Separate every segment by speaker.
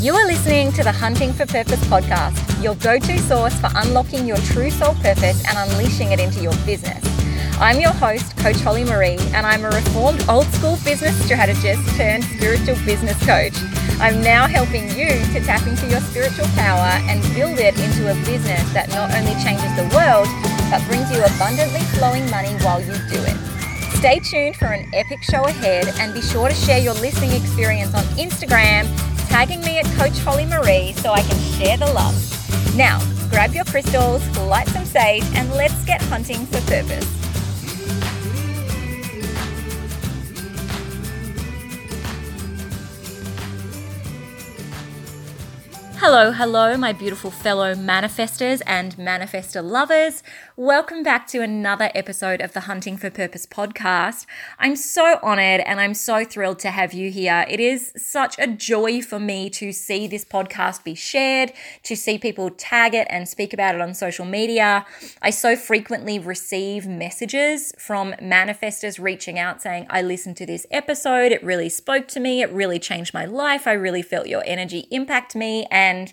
Speaker 1: You are listening to the Hunting for Purpose podcast, your go to source for unlocking your true soul purpose and unleashing it into your business. I'm your host, Coach Holly Marie, and I'm a reformed old school business strategist turned spiritual business coach. I'm now helping you to tap into your spiritual power and build it into a business that not only changes the world, but brings you abundantly flowing money while you do it. Stay tuned for an epic show ahead and be sure to share your listening experience on Instagram, tagging me at Coach Holly Marie so I can share the love. Now, grab your crystals, light some sage, and let's get hunting for purpose. Hello, hello, my beautiful fellow manifestors and manifestor lovers. Welcome back to another episode of the Hunting for Purpose podcast. I'm so honored and I'm so thrilled to have you here. It is such a joy for me to see this podcast be shared, to see people tag it and speak about it on social media. I so frequently receive messages from manifestors reaching out saying, I listened to this episode, it really spoke to me, it really changed my life, I really felt your energy impact me. And and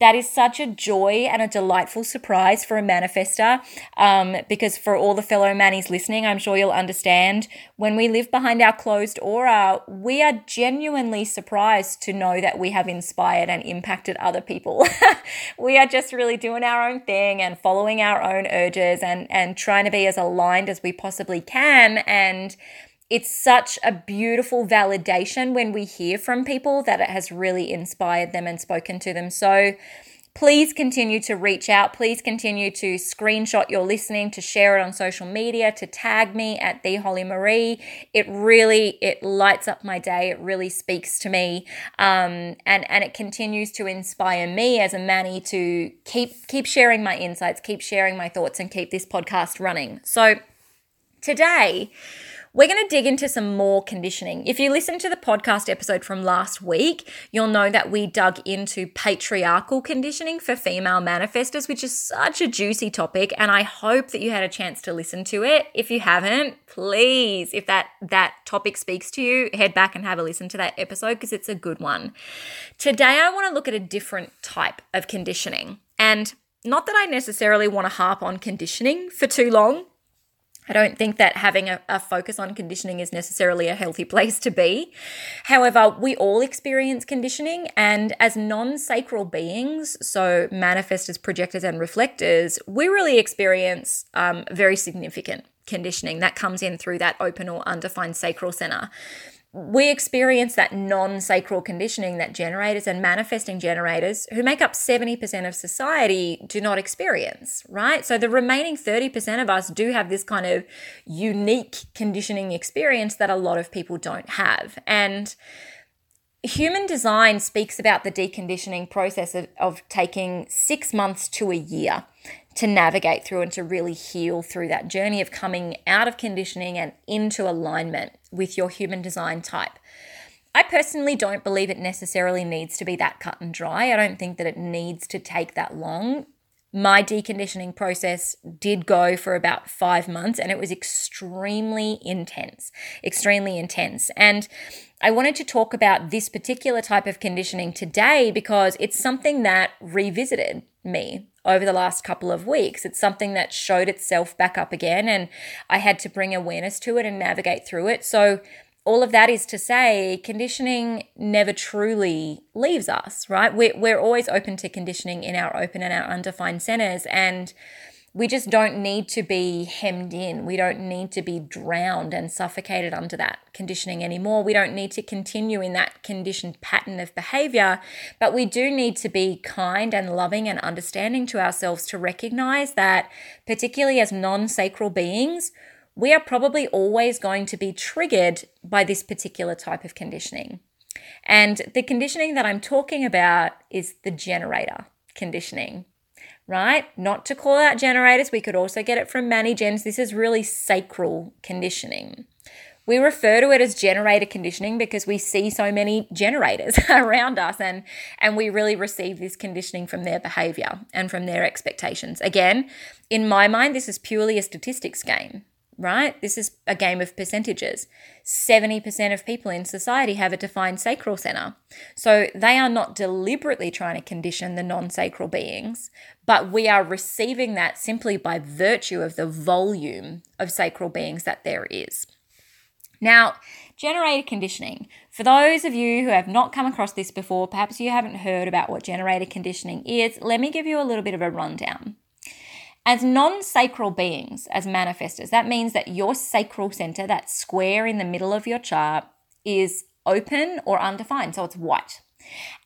Speaker 1: that is such a joy and a delightful surprise for a manifester. Um, because for all the fellow Mannies listening, I'm sure you'll understand when we live behind our closed aura, we are genuinely surprised to know that we have inspired and impacted other people. we are just really doing our own thing and following our own urges and, and trying to be as aligned as we possibly can. And it's such a beautiful validation when we hear from people that it has really inspired them and spoken to them. So please continue to reach out. Please continue to screenshot your listening, to share it on social media, to tag me at the Holly Marie. It really it lights up my day. It really speaks to me, um, and and it continues to inspire me as a Manny to keep keep sharing my insights, keep sharing my thoughts, and keep this podcast running. So today we're going to dig into some more conditioning. If you listen to the podcast episode from last week, you'll know that we dug into patriarchal conditioning for female manifestors, which is such a juicy topic. And I hope that you had a chance to listen to it. If you haven't, please, if that, that topic speaks to you, head back and have a listen to that episode because it's a good one. Today, I want to look at a different type of conditioning. And not that I necessarily want to harp on conditioning for too long I don't think that having a, a, focus on conditioning is necessarily a healthy place to be. However, we all experience conditioning, and as non sacral beings, so manifestors, projectors, and reflectors, we really experience um, very significant conditioning that comes in through that open or undefined sacral center we experience that non sacral conditioning that generators and manifesting generators, who make up 70% of society, do not experience, right? So the remaining 30% of us do have this kind of unique conditioning experience that a lot of people don't have. And human design speaks about the deconditioning process of, of taking six months to a year to navigate through and to really heal through that journey of coming out of conditioning and into alignment with your human design type. I personally don't believe it necessarily needs to be that cut and dry. I don't think that it needs to take that long. My deconditioning process did go for about five months and it was extremely intense, extremely intense. And I wanted to talk about this particular type of conditioning today because it's something that revisited me over the last couple of weeks. It's something that showed itself back up again, and I had to bring awareness to it and navigate through it. So, all of that is to say, conditioning never truly leaves us, right? We're, we're always open to conditioning in our open and our undefined centers. And we just don't need to be hemmed in. We don't need to be drowned and suffocated under that conditioning anymore. We don't need to continue in that conditioned pattern of behavior, but we do need to be kind and loving and understanding to ourselves to recognize that, particularly as non sacral beings, we are probably always going to be triggered by this particular type of conditioning. And the conditioning that I'm talking about is the generator conditioning right? Not to call out generators, we could also get it from Manny Gens. This is really sacral conditioning. We refer to it as generator conditioning because we see so many generators around us and, and we really receive this conditioning from their behavior and from their expectations. Again, in my mind, this is purely a statistics game right? This is a game of percentages. 70% of people in society have a defined sacral center. So they are not deliberately trying to condition the non sacral beings, but we are receiving that simply by virtue of the volume of sacral beings that there is. Now, generator conditioning. For those of you who have not come across this before, perhaps you haven't heard about what generator conditioning is, let me give you a little bit of a rundown. As non sacral beings, as manifestors, that means that your sacral center, that square in the middle of your chart, is open or undefined. So it's white.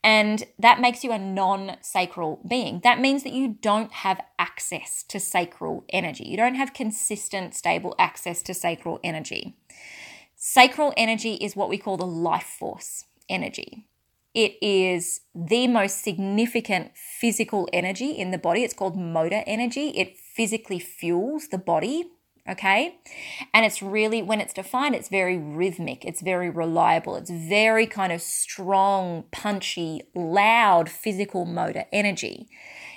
Speaker 1: And that makes you a non sacral being. That means that you don't have access to sacral energy. You don't have consistent, stable access to sacral energy. Sacral energy is what we call the life force energy. It is the most significant physical energy in the body. It's called motor energy. It physically fuels the body. Okay. And it's really, when it's defined, it's very rhythmic. It's very reliable. It's very kind of strong, punchy, loud physical motor energy.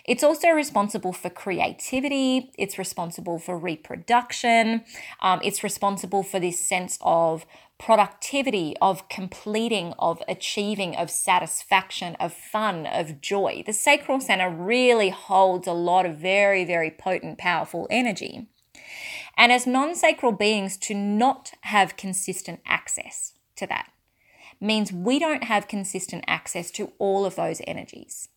Speaker 1: It's also responsible for creativity, it's responsible for reproduction, um, it's responsible for this sense of productivity, of completing, of achieving, of satisfaction, of fun, of joy. The sacral center really holds a lot of very, very potent, powerful energy. And as non sacral beings, to not have consistent access to that means we don't have consistent access to all of those energies.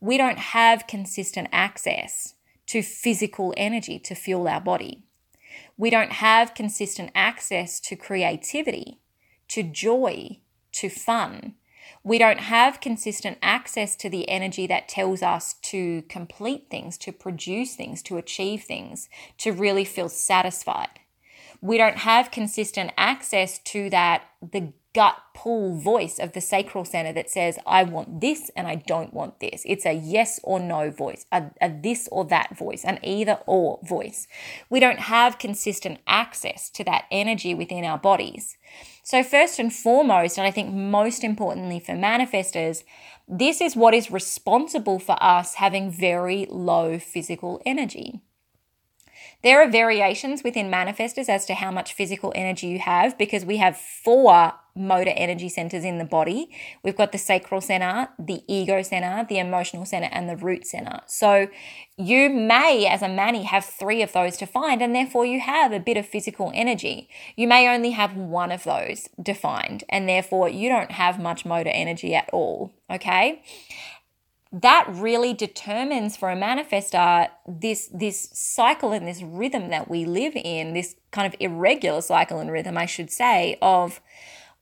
Speaker 1: We don't have consistent access to physical energy to fuel our body. We don't have consistent access to creativity, to joy, to fun. We don't have consistent access to the energy that tells us to complete things, to produce things, to achieve things, to really feel satisfied. We don't have consistent access to that, the gut pull voice of the sacral center that says, I want this and I don't want this. It's a yes or no voice, a, a, this or that voice, an either or voice. We don't have consistent access to that energy within our bodies. So, first and foremost, and I think most importantly for manifestors, this is what is responsible for us having very low physical energy. There are variations within manifestors as to how much physical energy you have because we have four motor energy centers in the body. We've got the sacral center, the ego center, the emotional center, and the root center. So you may, as a mani, have three of those defined, and therefore you have a bit of physical energy. You may only have one of those defined, and therefore you don't have much motor energy at all. Okay that really determines for a manifestor this this cycle and this rhythm that we live in this kind of irregular cycle and rhythm i should say of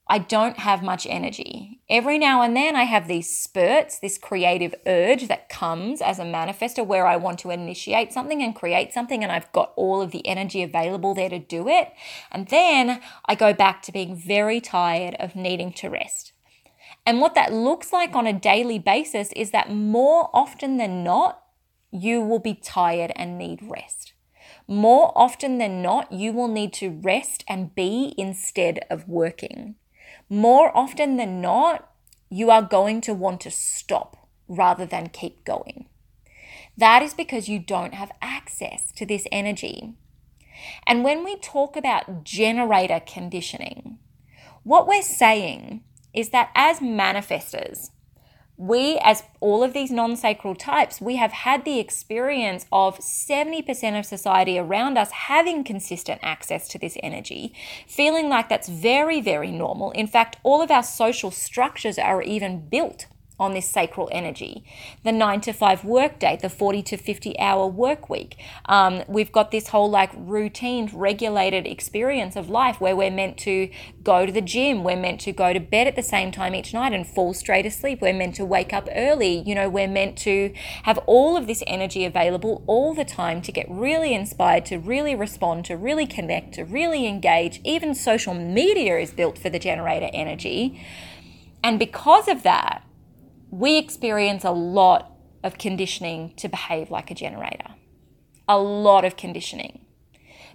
Speaker 1: i don't have much energy every now and then i have these spurts this creative urge that comes as a manifestor where i want to initiate something and create something and i've got all of the energy available there to do it and then i go back to being very tired of needing to rest and what that looks like on a daily basis is that more often than not, you will be tired and need rest. More often than not, you will need to rest and be instead of working. More often than not, you are going to want to stop rather than keep going. That is because you don't have access to this energy. And when we talk about generator conditioning, what we're saying is that as manifestors, we, as all of these non sacral types, we have had the experience of 70% of society around us having consistent access to this energy, feeling like that's very, very normal. In fact, all of our social structures are even built on this sacral energy. The nine to five workday, the 40 to 50 hour work week. Um, we've got this whole like routine, regulated experience of life where we're meant to go to the gym, we're meant to go to bed at the same time each night and fall straight asleep, we're meant to wake up early, you know, we're meant to have all of this energy available all the time to get really inspired, to really respond, to really connect, to really engage. Even social media is built for the generator energy. And because of that, we experience a lot of conditioning to behave like a generator. A lot of conditioning.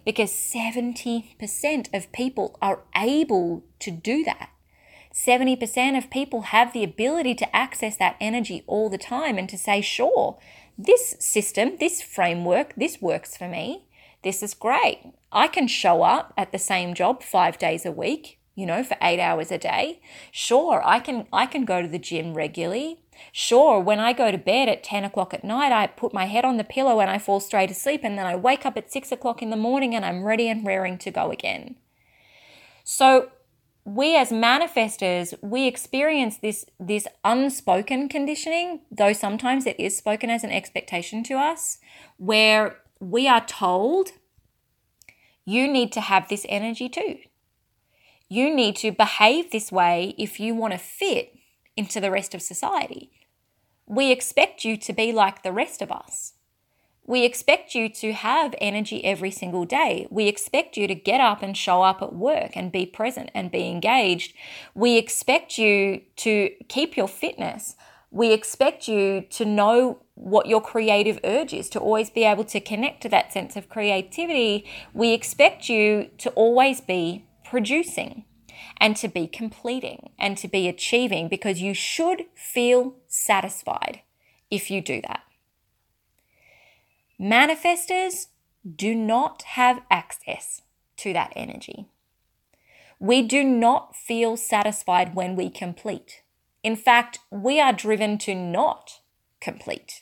Speaker 1: Because 70% of people are able to do that. 70% of people have the ability to access that energy all the time and to say, sure, this system, this framework, this works for me. This is great. I can show up at the same job five days a week, you know, for eight hours a day. Sure, I can I can go to the gym regularly. Sure, when I go to bed at 10 o'clock at night, I put my head on the pillow and I fall straight asleep, and then I wake up at 6 o'clock in the morning and I'm ready and raring to go again. So, we as manifestors, we experience this, this unspoken conditioning, though sometimes it is spoken as an expectation to us, where we are told you need to have this energy too. You need to behave this way if you want to fit into the rest of society. We expect you to be like the rest of us. We expect you to have energy every single day. We expect you to get up and show up at work and be present and be engaged. We expect you to keep your fitness. We expect you to know what your creative urge is, to always be able to connect to that sense of creativity. We expect you to always be producing and to be completing and to be achieving because you should feel satisfied if you do that. Manifestors do not have access to that energy. We do not feel satisfied when we complete. In fact, we are driven to not complete.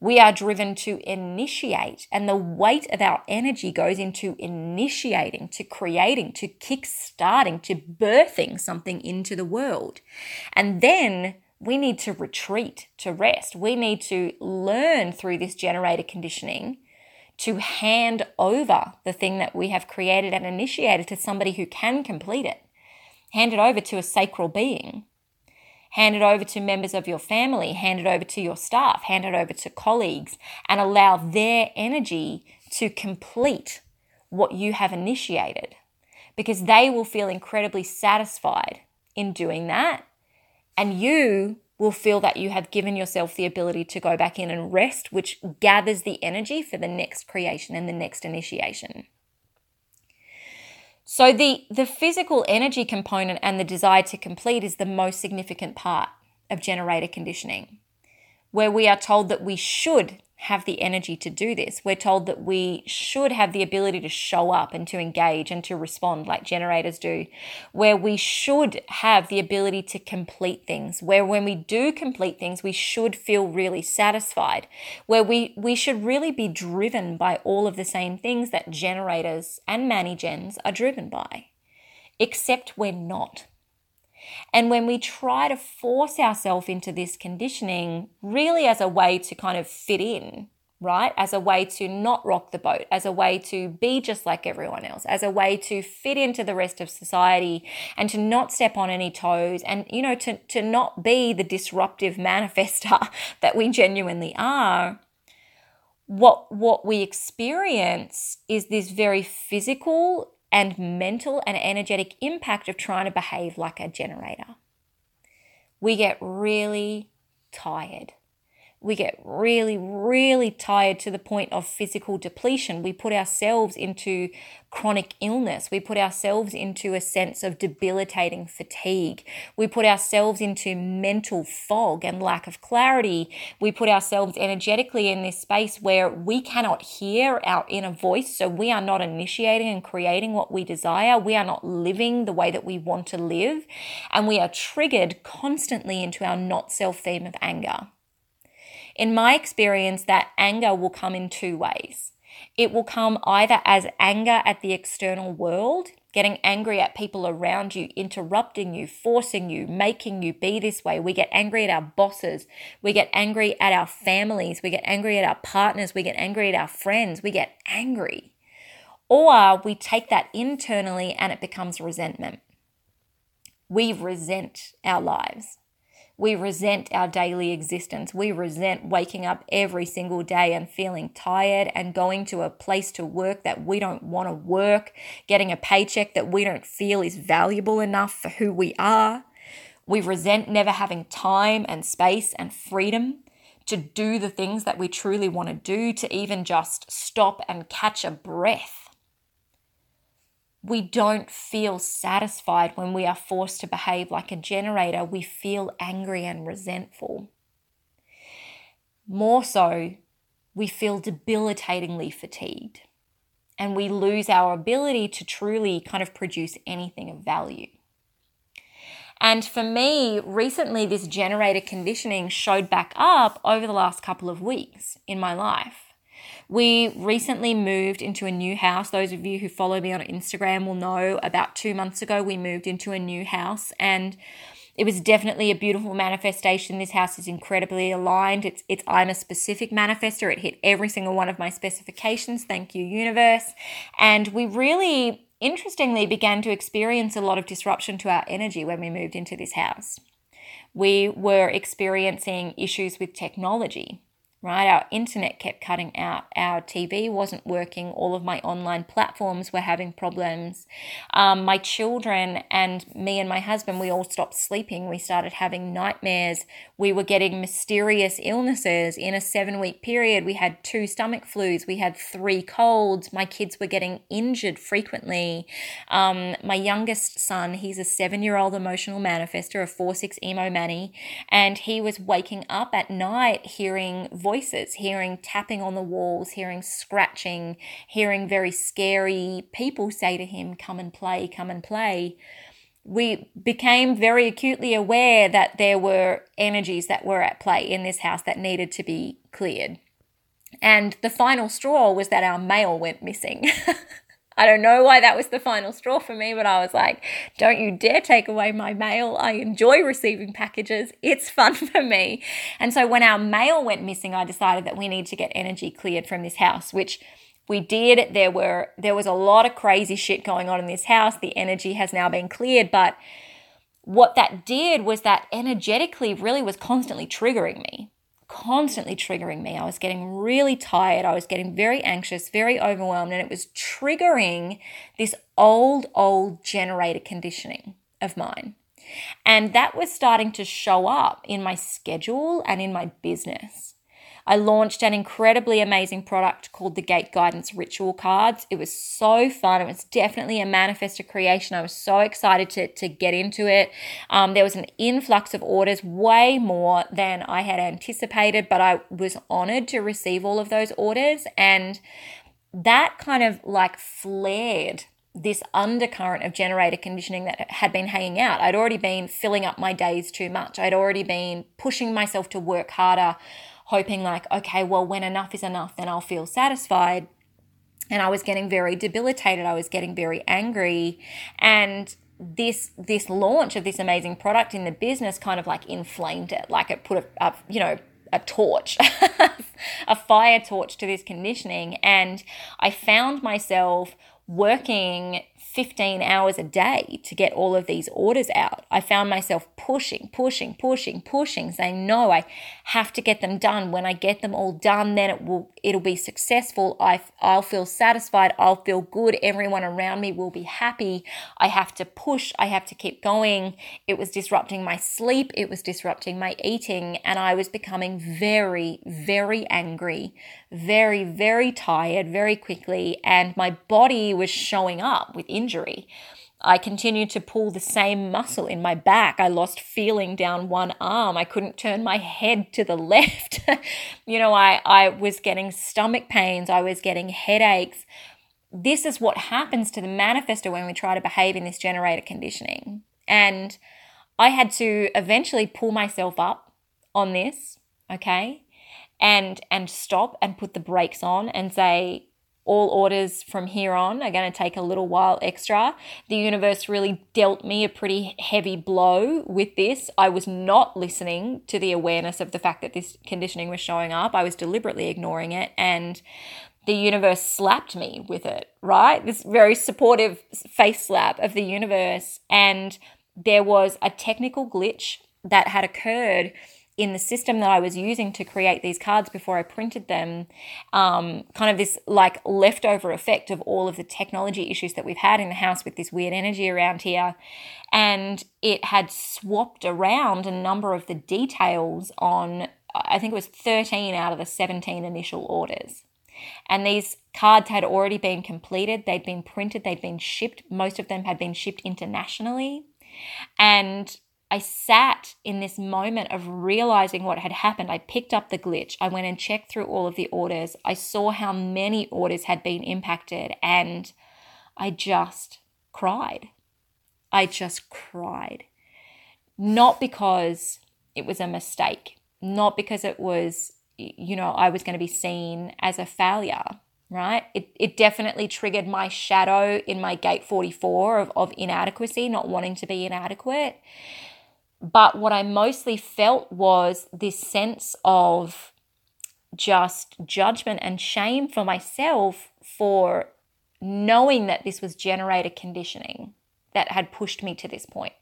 Speaker 1: We are driven to initiate, and the weight of our energy goes into initiating, to creating, to kick starting, to birthing something into the world. And then we need to retreat, to rest. We need to learn through this generator conditioning to hand over the thing that we have created and initiated to somebody who can complete it. Hand it over to a sacral being hand it over to members of your family, hand it over to your staff, hand it over to colleagues, and allow their energy to complete what you have initiated because they will feel incredibly satisfied in doing that. And you will feel that you have given yourself the ability to go back in and rest, which gathers the energy for the next creation and the next initiation. So the the physical energy component and the desire to complete is the most significant part of generator conditioning, where we are told that we should have the energy to do this. We're told that we should have the ability to show up and to engage and to respond like generators do, where we should have the ability to complete things, where when we do complete things, we should feel really satisfied, where we, we should really be driven by all of the same things that generators and ManiGens are driven by, except we're not. And when we try to force ourselves into this conditioning, really as a way to kind of fit in, right? As a way to not rock the boat, as a way to be just like everyone else, as a way to fit into the rest of society and to not step on any toes and, you know, to, to not be the disruptive manifester that we genuinely are. What, what we experience is this very physical and mental and energetic impact of trying to behave like a generator. We get really tired we get really, really tired to the point of physical depletion. We put ourselves into chronic illness. We put ourselves into a sense of debilitating fatigue. We put ourselves into mental fog and lack of clarity. We put ourselves energetically in this space where we cannot hear our inner voice. So we are not initiating and creating what we desire. We are not living the way that we want to live. And we are triggered constantly into our not self theme of anger. In my experience, that anger will come in two ways. It will come either as anger at the external world, getting angry at people around you, interrupting you, forcing you, making you be this way. We get angry at our bosses. We get angry at our families. We get angry at our partners. We get angry at our friends. We get angry. Or we take that internally and it becomes resentment. We resent our lives. We resent our daily existence. We resent waking up every single day and feeling tired and going to a place to work that we don't want to work, getting a paycheck that we don't feel is valuable enough for who we are. We resent never having time and space and freedom to do the things that we truly want to do, to even just stop and catch a breath we don't feel satisfied when we are forced to behave like a generator. We feel angry and resentful. More so, we feel debilitatingly fatigued. and we lose our ability to truly kind of produce anything of value. And for me, recently, this generator conditioning showed back up over the last couple of weeks in my life. We recently moved into a new house. Those of you who follow me on Instagram will know about two months ago, we moved into a new house and it was definitely a beautiful manifestation. This house is incredibly aligned. It's it's I'm a specific manifester. It hit every single one of my specifications. Thank you, universe. And we really interestingly began to experience a lot of disruption to our energy when we moved into this house. We were experiencing issues with technology right? Our internet kept cutting out. Our TV wasn't working. All of my online platforms were having problems. Um, my children and me and my husband, we all stopped sleeping. We started having nightmares. We were getting mysterious illnesses. In a seven week period, we had two stomach flus. We had three colds. My kids were getting injured frequently. Um, my youngest son, he's a seven year old emotional manifester, a 4 6 emo manny, and he was waking up at night hearing voices, hearing tapping on the walls, hearing scratching, hearing very scary people say to him, Come and play, come and play. We became very acutely aware that there were energies that were at play in this house that needed to be cleared. And the final straw was that our mail went missing. I don't know why that was the final straw for me, but I was like, don't you dare take away my mail. I enjoy receiving packages. It's fun for me. And so when our mail went missing, I decided that we need to get energy cleared from this house, which we did. There were there was a lot of crazy shit going on in this house. The energy has now been cleared, but what that did was that energetically really was constantly triggering me constantly triggering me. I was getting really tired. I was getting very anxious, very overwhelmed, and it was triggering this old, old generator conditioning of mine. And that was starting to show up in my schedule and in my business. I launched an incredibly amazing product called the Gate Guidance Ritual Cards. It was so fun. It was definitely a manifestor creation. I was so excited to, to get into it. Um, there was an influx of orders, way more than I had anticipated, but I was honored to receive all of those orders. And that kind of like flared this undercurrent of generator conditioning that had been hanging out. I'd already been filling up my days too much. I'd already been pushing myself to work harder hoping, like, okay, well, when enough is enough, then I'll feel satisfied. And I was getting very debilitated. I was getting very angry. And this this launch of this amazing product in the business kind of like inflamed it like it put a, a you know a torch a fire torch to this conditioning and i found myself working 15 hours a day to get all of these orders out. I found myself pushing, pushing, pushing, pushing, saying, no, I have to get them done. When I get them all done, then it will, it'll be successful. I, I'll feel satisfied. I'll feel good. Everyone around me will be happy. I have to push. I have to keep going. It was disrupting my sleep. It was disrupting my eating. And I was becoming very, very angry, very, very tired very quickly. And my body was showing up with injury. I continued to pull the same muscle in my back. I lost feeling down one arm. I couldn't turn my head to the left. you know, I, I was getting stomach pains. I was getting headaches. This is what happens to the manifester when we try to behave in this generator conditioning. And I had to eventually pull myself up on this, okay? And and stop and put the brakes on and say, all orders from here on are going to take a little while extra. The universe really dealt me a pretty heavy blow with this. I was not listening to the awareness of the fact that this conditioning was showing up. I was deliberately ignoring it and the universe slapped me with it, right? This very supportive face slap of the universe and there was a technical glitch that had occurred in the system that I was using to create these cards before I printed them, um, kind of this like leftover effect of all of the technology issues that we've had in the house with this weird energy around here. And it had swapped around a number of the details on, I think it was 13 out of the 17 initial orders. And these cards had already been completed, they'd been printed, they'd been shipped. Most of them had been shipped internationally. And I sat in this moment of realizing what had happened. I picked up the glitch. I went and checked through all of the orders. I saw how many orders had been impacted and I just cried. I just cried. Not because it was a mistake, not because it was, you know, I was going to be seen as a failure, right? It, it definitely triggered my shadow in my gate 44 of, of inadequacy, not wanting to be inadequate. But what I mostly felt was this sense of just judgment and shame for myself for knowing that this was generator conditioning that had pushed me to this point.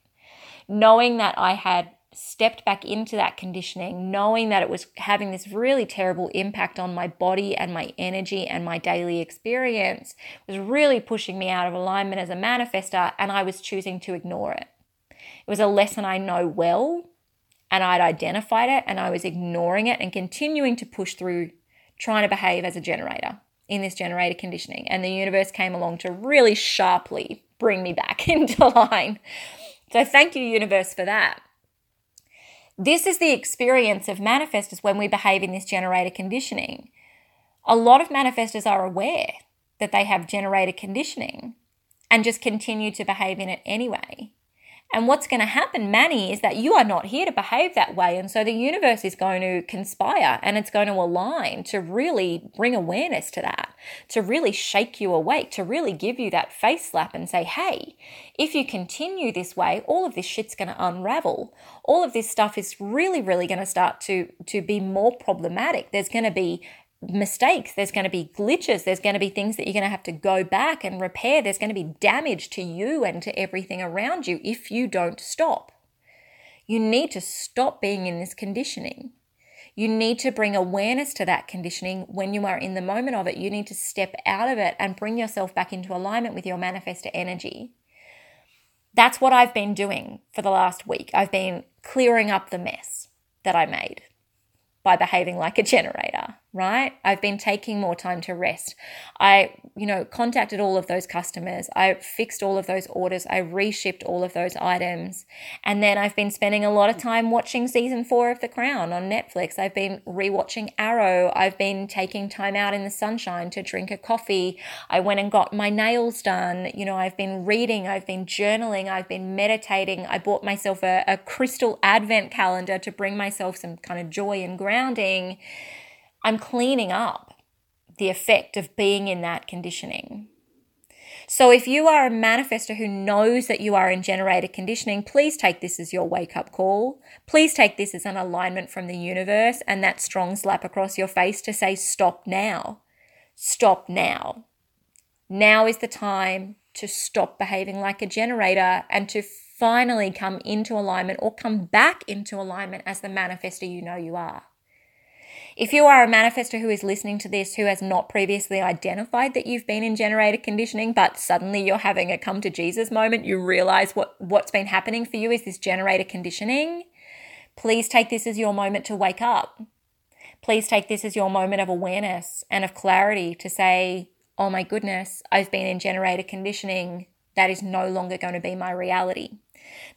Speaker 1: Knowing that I had stepped back into that conditioning, knowing that it was having this really terrible impact on my body and my energy and my daily experience, was really pushing me out of alignment as a manifester, and I was choosing to ignore it. It was a lesson I know well, and I'd identified it, and I was ignoring it and continuing to push through trying to behave as a generator in this generator conditioning. And the universe came along to really sharply bring me back into line. So, thank you, universe, for that. This is the experience of manifestors when we behave in this generator conditioning. A lot of manifestors are aware that they have generator conditioning and just continue to behave in it anyway. And what's going to happen, Manny, is that you are not here to behave that way. And so the universe is going to conspire and it's going to align to really bring awareness to that, to really shake you awake, to really give you that face slap and say, hey, if you continue this way, all of this shit's going to unravel. All of this stuff is really, really going to start to, to be more problematic. There's going to be mistakes, there's going to be glitches, there's going to be things that you're going to have to go back and repair, there's going to be damage to you and to everything around you if you don't stop. You need to stop being in this conditioning. You need to bring awareness to that conditioning when you are in the moment of it. You need to step out of it and bring yourself back into alignment with your manifestor energy. That's what I've been doing for the last week. I've been clearing up the mess that I made by behaving like a generator right? I've been taking more time to rest. I, you know, contacted all of those customers. I fixed all of those orders. I reshipped all of those items. And then I've been spending a lot of time watching season four of The Crown on Netflix. I've been rewatching Arrow. I've been taking time out in the sunshine to drink a coffee. I went and got my nails done. You know, I've been reading. I've been journaling. I've been meditating. I bought myself a, a crystal advent calendar to bring myself some kind of joy and grounding I'm cleaning up the effect of being in that conditioning. So, if you are a manifester who knows that you are in generator conditioning, please take this as your wake up call. Please take this as an alignment from the universe and that strong slap across your face to say, Stop now. Stop now. Now is the time to stop behaving like a generator and to finally come into alignment or come back into alignment as the manifester you know you are. If you are a manifester who is listening to this who has not previously identified that you've been in generator conditioning, but suddenly you're having a come to Jesus moment, you realize what, what's been happening for you is this generator conditioning, please take this as your moment to wake up. Please take this as your moment of awareness and of clarity to say, oh my goodness, I've been in generator conditioning. That is no longer going to be my reality.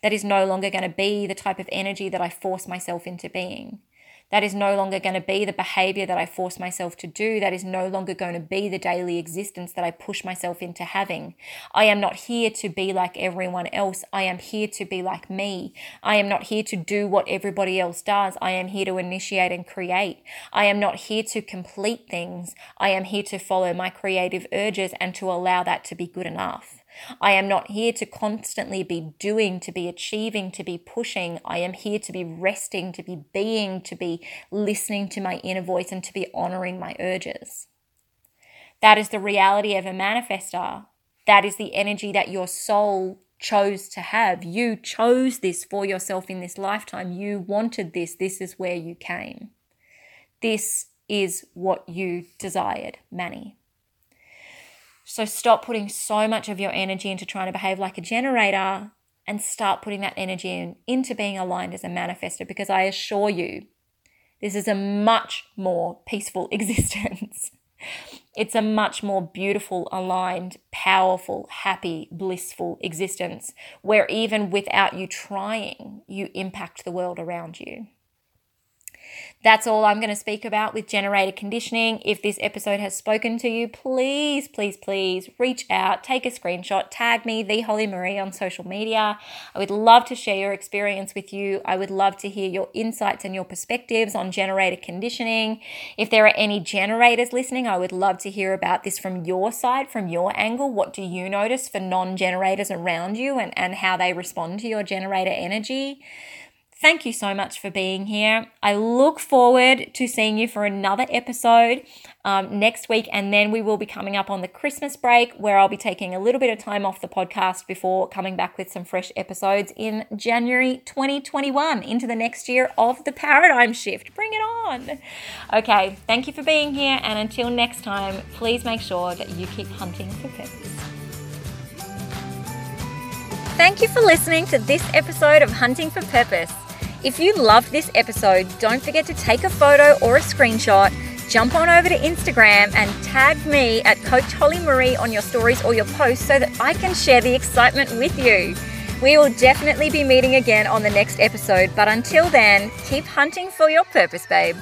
Speaker 1: That is no longer going to be the type of energy that I force myself into being. That is no longer going to be the behavior that I force myself to do. That is no longer going to be the daily existence that I push myself into having. I am not here to be like everyone else. I am here to be like me. I am not here to do what everybody else does. I am here to initiate and create. I am not here to complete things. I am here to follow my creative urges and to allow that to be good enough. I am not here to constantly be doing, to be achieving, to be pushing. I am here to be resting, to be being, to be listening to my inner voice, and to be honoring my urges. That is the reality of a manifester. That is the energy that your soul chose to have. You chose this for yourself in this lifetime. You wanted this. This is where you came. This is what you desired, Manny. So stop putting so much of your energy into trying to behave like a generator and start putting that energy in, into being aligned as a manifester because I assure you, this is a much more peaceful existence. It's a much more beautiful, aligned, powerful, happy, blissful existence where even without you trying, you impact the world around you. That's all I'm going to speak about with generator conditioning. If this episode has spoken to you, please, please, please reach out, take a screenshot, tag me, the Holly Marie, on social media. I would love to share your experience with you. I would love to hear your insights and your perspectives on generator conditioning. If there are any generators listening, I would love to hear about this from your side, from your angle. What do you notice for non generators around you and, and how they respond to your generator energy? Thank you so much for being here. I look forward to seeing you for another episode um, next week, and then we will be coming up on the Christmas break where I'll be taking a little bit of time off the podcast before coming back with some fresh episodes in January 2021 into the next year of the paradigm shift. Bring it on. Okay, thank you for being here, and until next time, please make sure that you keep hunting for purpose. Thank you for listening to this episode of Hunting for Purpose. If you loved this episode, don't forget to take a photo or a screenshot, jump on over to Instagram and tag me at Coach Holly Marie on your stories or your posts so that I can share the excitement with you. We will definitely be meeting again on the next episode, but until then, keep hunting for your purpose, babe.